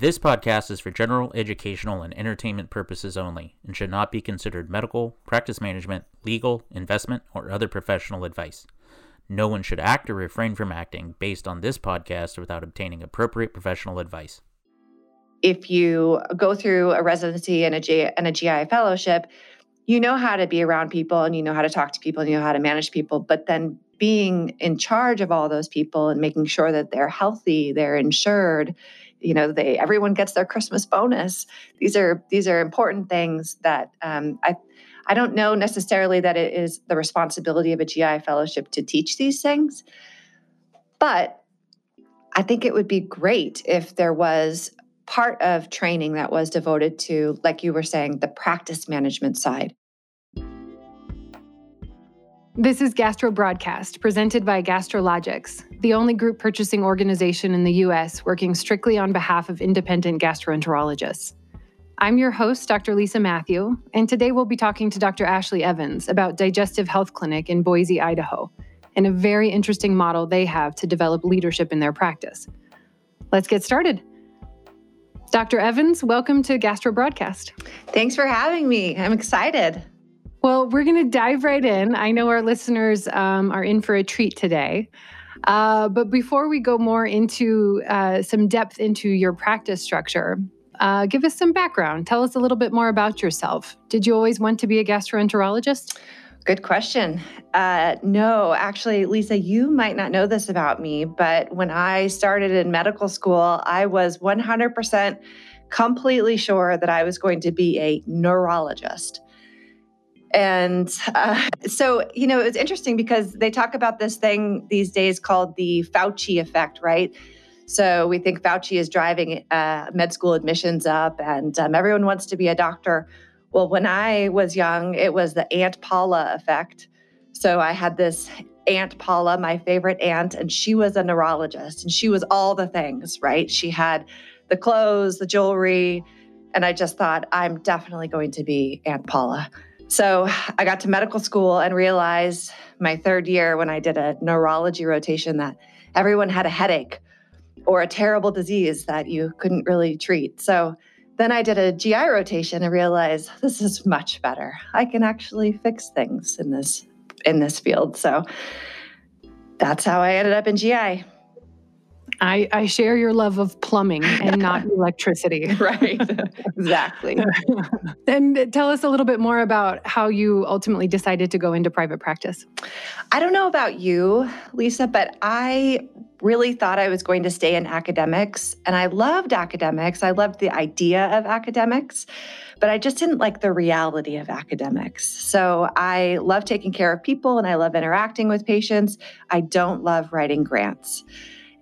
This podcast is for general educational and entertainment purposes only and should not be considered medical, practice management, legal, investment, or other professional advice. No one should act or refrain from acting based on this podcast without obtaining appropriate professional advice. If you go through a residency and a, G- and a GI fellowship, you know how to be around people and you know how to talk to people and you know how to manage people. But then being in charge of all those people and making sure that they're healthy, they're insured, you know they everyone gets their christmas bonus. These are these are important things that um, i i don't know necessarily that it is the responsibility of a gi fellowship to teach these things but i think it would be great if there was part of training that was devoted to like you were saying the practice management side this is Gastro Broadcast, presented by Gastrologics, the only group purchasing organization in the U.S. working strictly on behalf of independent gastroenterologists. I'm your host, Dr. Lisa Matthew, and today we'll be talking to Dr. Ashley Evans about Digestive Health Clinic in Boise, Idaho, and a very interesting model they have to develop leadership in their practice. Let's get started. Dr. Evans, welcome to Gastro Broadcast. Thanks for having me. I'm excited. Well, we're going to dive right in. I know our listeners um, are in for a treat today. Uh, but before we go more into uh, some depth into your practice structure, uh, give us some background. Tell us a little bit more about yourself. Did you always want to be a gastroenterologist? Good question. Uh, no, actually, Lisa, you might not know this about me, but when I started in medical school, I was 100% completely sure that I was going to be a neurologist. And uh, so, you know, it's interesting because they talk about this thing these days called the Fauci effect, right? So we think Fauci is driving uh, med school admissions up and um, everyone wants to be a doctor. Well, when I was young, it was the Aunt Paula effect. So I had this Aunt Paula, my favorite aunt, and she was a neurologist and she was all the things, right? She had the clothes, the jewelry. And I just thought, I'm definitely going to be Aunt Paula. So I got to medical school and realized my third year when I did a neurology rotation that everyone had a headache or a terrible disease that you couldn't really treat. So then I did a GI rotation and realized this is much better. I can actually fix things in this in this field. So that's how I ended up in GI. I, I share your love of plumbing and not electricity. right. exactly. and tell us a little bit more about how you ultimately decided to go into private practice. I don't know about you, Lisa, but I really thought I was going to stay in academics. And I loved academics. I loved the idea of academics, but I just didn't like the reality of academics. So I love taking care of people and I love interacting with patients. I don't love writing grants.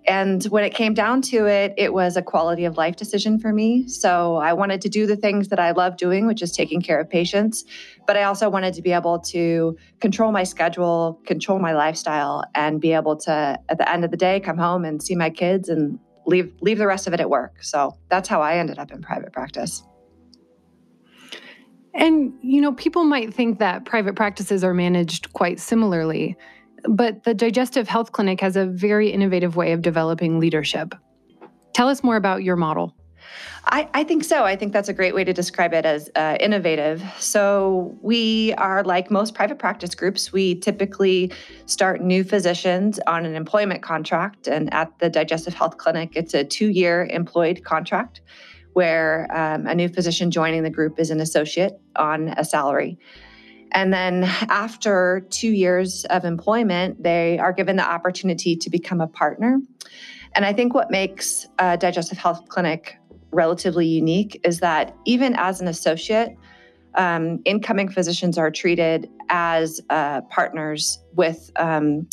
And when it came down to it, it was a quality of life decision for me. So I wanted to do the things that I love doing, which is taking care of patients. But I also wanted to be able to control my schedule, control my lifestyle, and be able to, at the end of the day, come home and see my kids and leave leave the rest of it at work. So that's how I ended up in private practice. And you know, people might think that private practices are managed quite similarly. But the Digestive Health Clinic has a very innovative way of developing leadership. Tell us more about your model. I, I, think so. I think that's a great way to describe it as uh, innovative. So, we are like most private practice groups, we typically start new physicians on an employment contract. And at the Digestive Health Clinic, it's a two year employed contract where um, a new physician joining the group is an associate on a salary. And then after two years of employment, they are given the opportunity to become a partner. And I think what makes a digestive health clinic relatively unique is that even as an associate, um, incoming physicians are treated as uh, partners with um,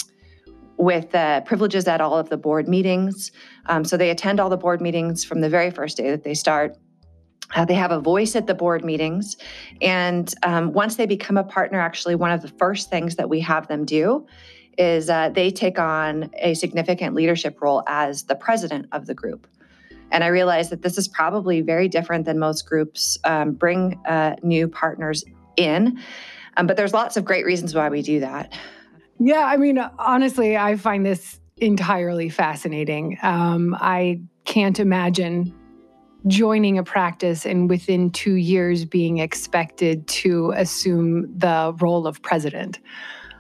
with uh, privileges at all of the board meetings. Um, so they attend all the board meetings from the very first day that they start. Uh, they have a voice at the board meetings. And um, once they become a partner, actually, one of the first things that we have them do is uh, they take on a significant leadership role as the president of the group. And I realize that this is probably very different than most groups um, bring uh, new partners in. Um, but there's lots of great reasons why we do that. Yeah, I mean, honestly, I find this entirely fascinating. Um, I can't imagine joining a practice and within two years being expected to assume the role of president.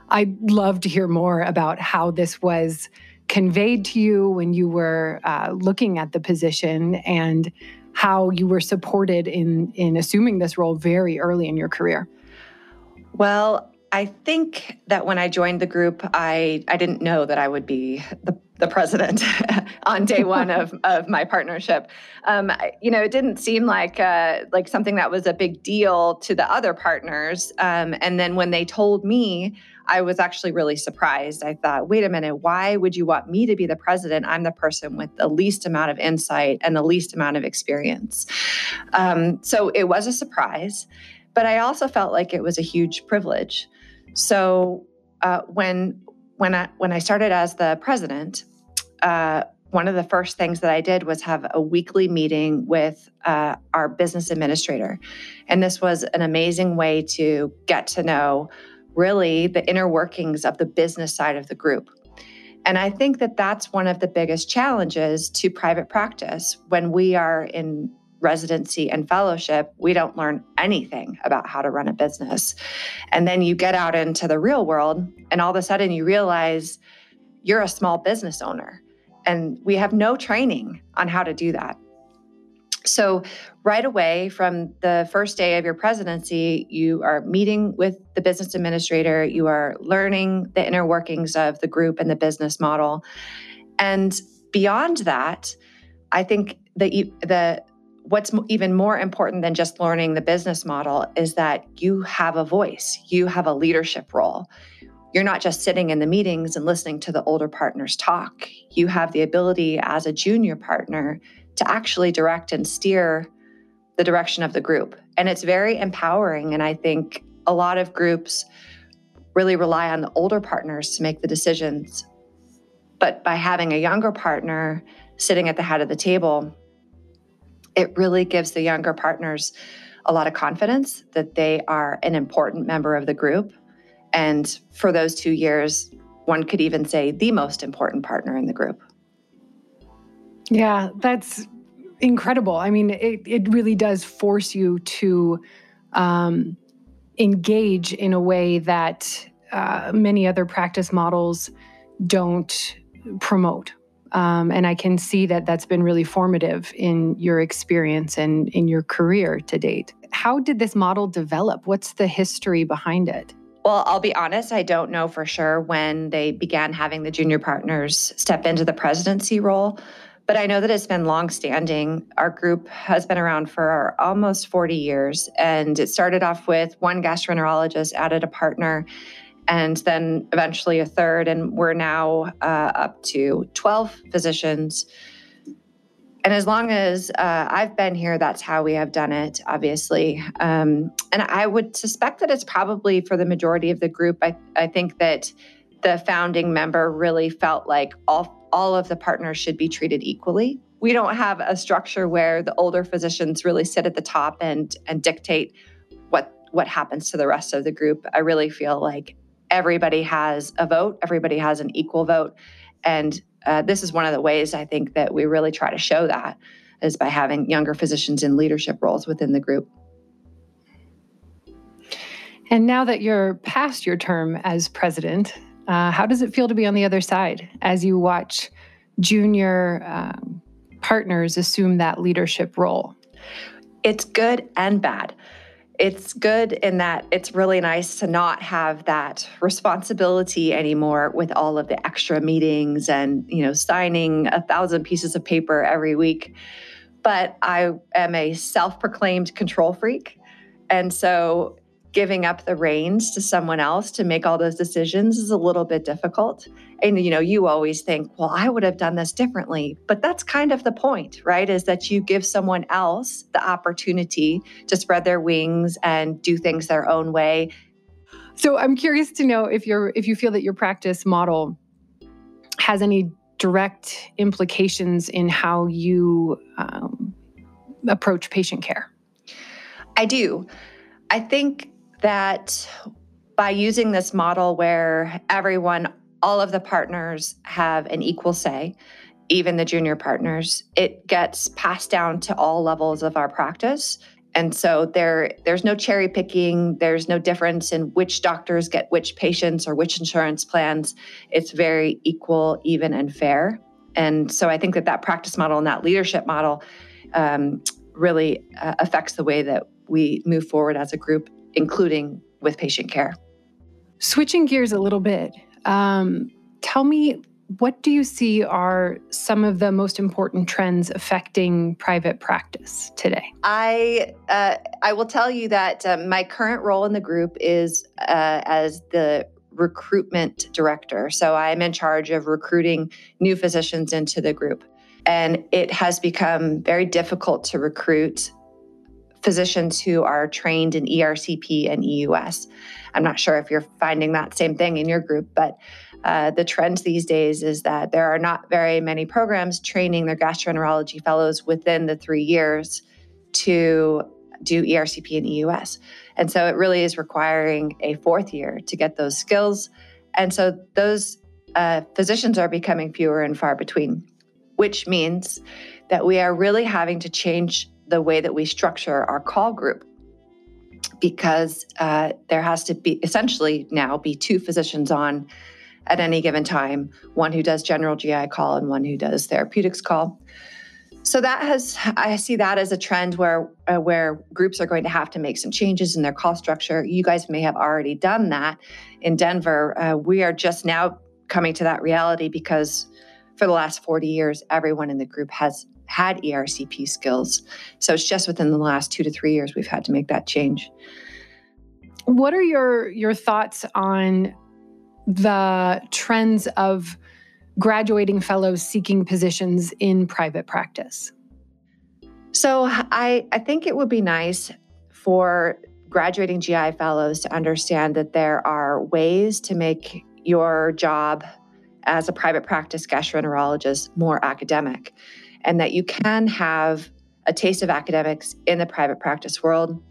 I'd love to hear more about how this was conveyed to you when you were uh, looking at the position and how you were supported in in assuming this role very early in your career. Well, I think that when I joined the group, I, I didn't know that I would be the, the president on day one of, of my partnership. Um, you know, it didn't seem like uh, like something that was a big deal to the other partners. Um, and then when they told me, I was actually really surprised. I thought, wait a minute, why would you want me to be the president? I'm the person with the least amount of insight and the least amount of experience. Um, so it was a surprise, but I also felt like it was a huge privilege. So uh, when when I when I started as the president, uh, one of the first things that I did was have a weekly meeting with uh, our business administrator, and this was an amazing way to get to know really the inner workings of the business side of the group. And I think that that's one of the biggest challenges to private practice when we are in residency and fellowship, we don't learn anything about how to run a business. And then you get out into the real world, and all of a sudden you realize you're a small business owner. And we have no training on how to do that. So, right away from the first day of your presidency, you are meeting with the business administrator, you are learning the inner workings of the group and the business model. And beyond that, I think the, the what's even more important than just learning the business model is that you have a voice, you have a leadership role. You're not just sitting in the meetings and listening to the older partners talk. You have the ability as a junior partner to actually direct and steer the direction of the group. And it's very empowering. And I think a lot of groups really rely on the older partners to make the decisions. But by having a younger partner sitting at the head of the table, it really gives the younger partners a lot of confidence that they are an important member of the group. And for those two years, one could even say the most important partner in the group. Yeah, that's incredible. I mean, it, it really does force you to um, engage in a way that uh, many other practice models don't promote. Um, and I can see that that's been really formative in your experience and in your career to date. How did this model develop? What's the history behind it? Well, I'll be honest, I don't know for sure when they began having the junior partners step into the presidency role, but I know that it's been longstanding. Our group has been around for almost 40 years, and it started off with one gastroenterologist added a partner, and then eventually a third. And we're now uh, up to 12 physicians. And as long as uh, I've been here, that's how we have done it, obviously. Um, and I would suspect that it's probably for the majority of the group. I, I think that the founding member really felt like all, all of the partners should be treated equally. We don't have a structure where the older physicians really sit at the top and, and dictate what, what happens to the rest of the group. I really feel like everybody has a vote, everybody has an equal vote. And uh, this is one of the ways I think that we really try to show that is by having younger physicians in leadership roles within the group. And now that you're past your term as president, uh, how does it feel to be on the other side as you watch junior um, partners assume that leadership role? It's good and bad it's good in that it's really nice to not have that responsibility anymore with all of the extra meetings and you know signing a thousand pieces of paper every week. But i am a self-proclaimed control freak. And so giving up the reins to someone else to make all those decisions is a little bit difficult. And you know, you always think, well, I would have done this differently. But that's kind of the point, right? Is that you give someone else the opportunity to spread their wings and do things their own way. So I'm curious to know if you're if you feel that your practice model has any direct implications in how you um, approach patient care. I do. I think that by using this model where everyone, all of the partners have an equal say, even the junior partners. It gets passed down to all levels of our practice. And so there there's no cherry picking, there's no difference in which doctors get which patients or which insurance plans. It's very equal, even and fair. And so I think that that practice model and that leadership model um, really uh, affects the way that we move forward as a group, including with patient care. Switching gears a little bit, um, tell me what do you see are some of the most important trends affecting private practice today? I uh, I will tell you that uh, my current role in the group is uh, as the recruitment director. So I'm in charge of recruiting new physicians into the group, and it has become very difficult to recruit physicians who are trained in ERCP and EUS. I'm not sure if you're finding that same thing in your group, but uh, the trend these days is that there are not very many programs training their gastroenterology fellows within the three years to do ERCP and EUS. And so it really is requiring a fourth year to get those skills. And so those uh, physicians are becoming fewer and far between, which means that we are really having to change the way that we structure our call group because uh, there has to be essentially now be two physicians on at any given time one who does general GI call and one who does therapeutics call. So that has I see that as a trend where uh, where groups are going to have to make some changes in their call structure. You guys may have already done that in Denver. Uh, we are just now coming to that reality because for the last 40 years everyone in the group has had ERCP skills. So it's just within the last 2 to 3 years we've had to make that change. What are your your thoughts on the trends of graduating fellows seeking positions in private practice? So I, I think it would be nice for graduating GI fellows to understand that there are ways to make your job as a private practice gastroenterologist more academic and that you can have a taste of academics in the private practice world.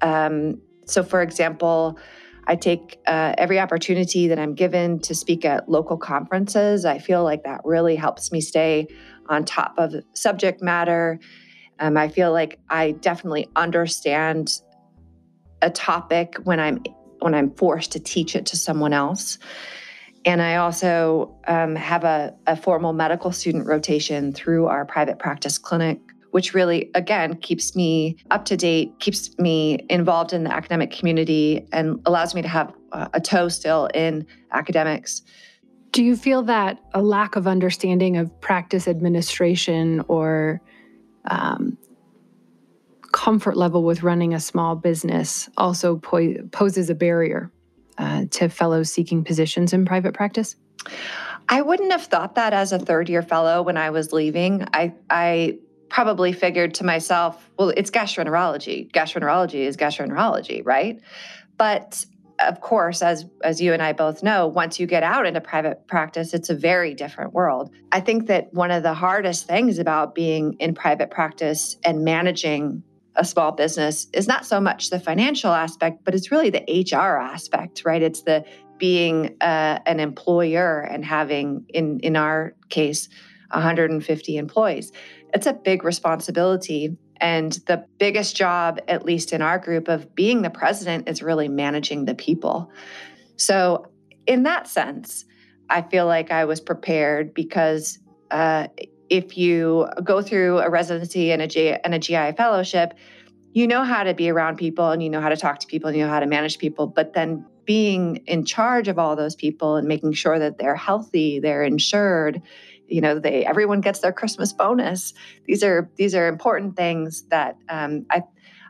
Um, so, for example, I take uh, every opportunity that I'm given to speak at local conferences. I feel like that really helps me stay on top of subject matter. Um, I feel like I definitely understand a topic when I'm when I'm forced to teach it to someone else. And I also um, have a, a formal medical student rotation through our private practice clinic which really, again, keeps me up to date, keeps me involved in the academic community, and allows me to have a toe still in academics. Do you feel that a lack of understanding of practice administration or um, comfort level with running a small business also po- poses a barrier uh, to fellows seeking positions in private practice? I wouldn't have thought that as a third year fellow when I was leaving. I, I probably figured to myself, well, it's gastroenterology. Gastroenterology is gastroenterology, right? But of course, as as you and I both know, once you get out into private practice, it's a very different world. I think that one of the hardest things about being in private practice and managing a small business is not so much the financial aspect, but it's really the HR aspect, right? It's the being uh, an employer and having, in in our case, 150 employees it's a big responsibility. And the biggest job, at least in our group, of being the president is really managing the people. So, in that sense, I feel like I was prepared because uh, if you go through a residency and a, G- and a GI fellowship, you know how to be around people and you know how to talk to people and you know how to manage people. But then being in charge of all those people and making sure that they're healthy, they're insured, you know they everyone gets their christmas bonus these are these are important things that um, i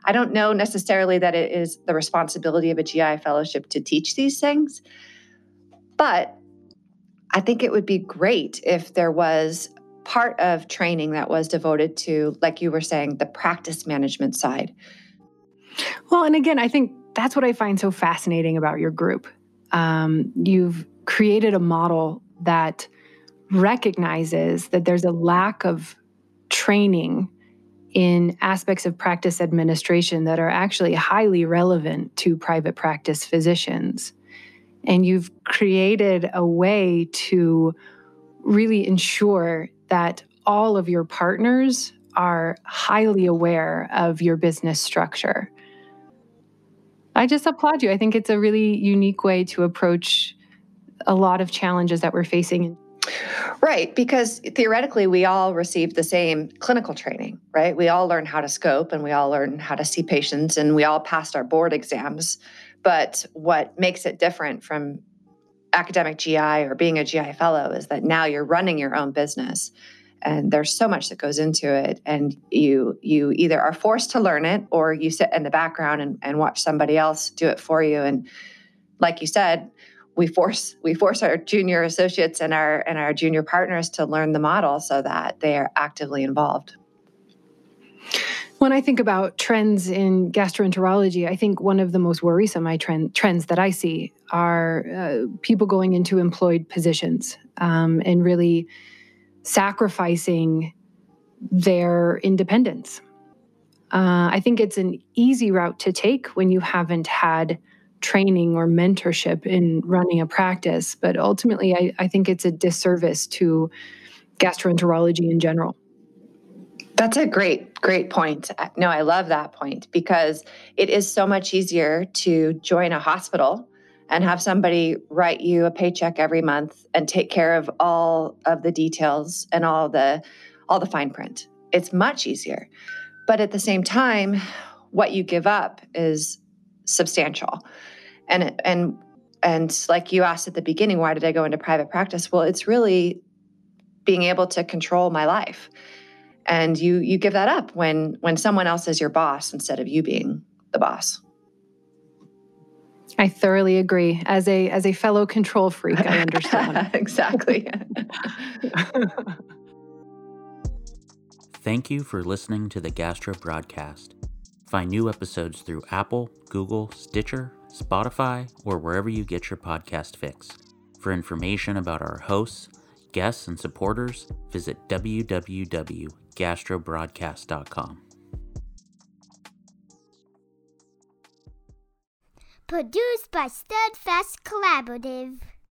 i don't know necessarily that it is the responsibility of a gi fellowship to teach these things but i think it would be great if there was part of training that was devoted to like you were saying the practice management side well and again i think that's what i find so fascinating about your group um, you've created a model that recognizes that there's a lack of training in aspects of practice administration that are actually highly relevant to private practice physicians. And you've created a way to really ensure that all of your partners are highly aware of your business structure. I just applaud you. I think it's a really unique way to approach a lot of challenges that we're facing. Right, because theoretically, we all receive the same clinical training, right? We all learn how to scope and we all learn how to see patients and we all passed our board exams. But what makes it different from academic GI or being a GI fellow is that now you're running your own business and there's so much that goes into it and you you either are forced to learn it or you sit in the background and, and watch somebody else do it for you. And like you said we force we force our junior associates and our and our junior partners to learn the model so that they are actively involved when I think about trends in gastroenterology, I think one of the most worrisome trend, trends that I see are uh, people going into employed positions um, and really sacrificing their independence. Uh, I think it's an easy route to take when you haven't had training or mentorship in running a practice, but ultimately, I, I think it's a disservice to gastroenterology in general. That's a great, great point. No, I love that point because it is so much easier to join a hospital and have somebody write you a paycheck every month and take care of all of the details and all the all the fine print. It's much easier. But at the same time, what you give up is substantial. And and and like you asked at the beginning, why did I go into private practice? Well, it's really being able to control my life. And you you give that up when when someone else is your boss instead of you being the boss. I thoroughly agree. As a as a fellow control freak, I understand. exactly. Thank you for listening to the Gastro Broadcast. Find new episodes through Apple, Google, Stitcher, Spotify, or wherever you get your podcast fix. For information about our hosts, guests, and supporters, visit www.gastrobroadcast.com. Produced by Steadfast Collaborative.